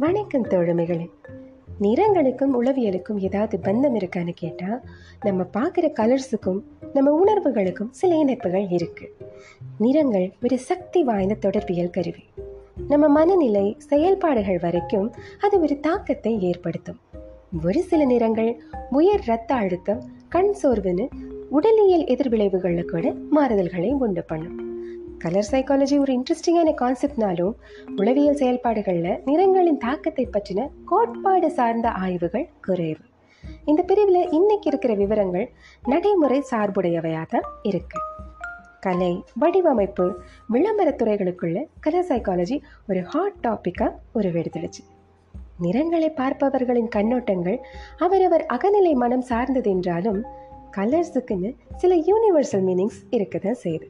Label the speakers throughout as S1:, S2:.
S1: வணக்கம் தோழமைகளே. நிறங்களுக்கும் உளவியலுக்கும் ஏதாவது பந்தம் இருக்கான்னு கேட்டால் நம்ம பார்க்குற கலர்ஸுக்கும் நம்ம உணர்வுகளுக்கும் சில இணைப்புகள் இருக்குது நிறங்கள் ஒரு சக்தி வாய்ந்த தொடர்பியல் கருவி. நம்ம மனநிலை செயல்பாடுகள் வரைக்கும் அது ஒரு தாக்கத்தை ஏற்படுத்தும். ஒரு சில நிறங்கள் உயர் இரத்த அழுத்தம் கண் சோர்வுன்னு உடலியல் எதிர்விளைவுகளில் கூட மாறுதல்களை உண்டு பண்ணும். கலர் சைக்காலஜி ஒரு இன்ட்ரெஸ்டிங்கான கான்செப்ட்னாலும் உளவியல் செயல்பாடுகளில் நிறங்களின் தாக்கத்தை பற்றின கோட்பாடு சார்ந்த ஆய்வுகள் குறைவு. இந்த பிரிவில் இன்னைக்கு இருக்கிற விவரங்கள் நடைமுறை சார்புடையவையாக தான் இருக்கு. கலை வடிவமைப்பு விளம்பரத் துறைகளுக்குள்ள கலர் சைக்காலஜி ஒரு ஹாட் டாப்பிக்காக உருவெடுத்துடுச்சு. நிறங்களை பார்ப்பவர்களின் கண்ணோட்டங்கள் அவரவர் அகநிலை மனம் சார்ந்தது என்றாலும் கலர்ஸுக்குன்னு சில யூனிவர்சல் மீனிங்ஸ் இருக்க தான் செய்யுது.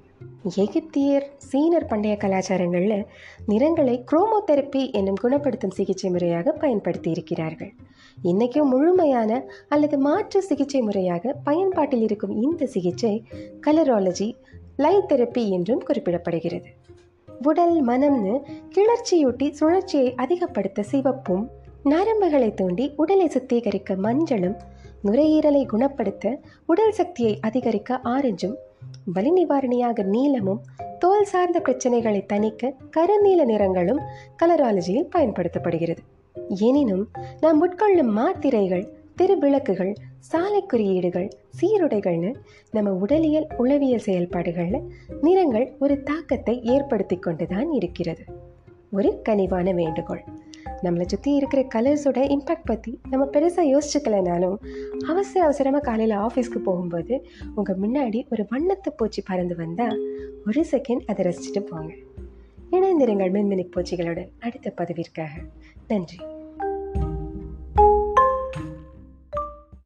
S1: எகிப்தியர் சீனர் பண்டைய கலாச்சாரங்களில் நிறங்களை குரோமோதெரப்பி என்னும் குணப்படுத்தும் சிகிச்சை முறையாக பயன்படுத்தி இருக்கிறார்கள் இன்றைக்கும் முழுமையான அல்லது மாற்று சிகிச்சை முறையாக பயன்பாட்டில் இருக்கும் இந்த சிகிச்சை கலராலஜி லைட் தெரப்பி என்றும் குறிப்பிடப்படுகிறது. உடல் மனம்னு கிளர்ச்சியூட்டி சுழற்சியை அதிகப்படுத்த சிவப்பும் நரம்புகளை தூண்டி உடலை சுத்திகரிக்க மஞ்சளும் நுரையீரலை குணப்படுத்த உடல் சக்தியை அதிகரிக்க ஆரஞ்சும் வலி நிவாரணியாக நீலமும் தோல் சார்ந்த பிரச்சனைகளை தணிக்க கருநீல நிறங்களும் கலராலஜியில் பயன்படுத்தப்படுகிறது. எனினும் நாம் உட்கொள்ளும் மாத்திரைகள் திருவிளக்குகள் சாலை குறியீடுகள் சீருடைகள்னு நம்ம உடலியல் உளவியல் செயல்பாடுகளில் நிறங்கள் ஒரு தாக்கத்தை ஏற்படுத்தி கொண்டு தான் இருக்கிறது. ஒரு கனிவான வேண்டுகோள். நம்மளை சுற்றி இருக்கிற கலர்ஸோட இம்பேக்ட் பற்றி நம்ம பெருசாக யோசிச்சுக்கலைனாலும் அவசர அவசரமாக காலையில் ஆஃபீஸ்க்கு போகும்போது உங்கள் முன்னாடி ஒரு வண்ணத்து பூச்சி பறந்து வந்தால் ஒரு செகண்ட் அதை ரசிச்சுட்டு போங்க. இணைந்திருங்கள் மின்மினிக் பூச்சிகளோட அடுத்த பதவிற்காக. நன்றி.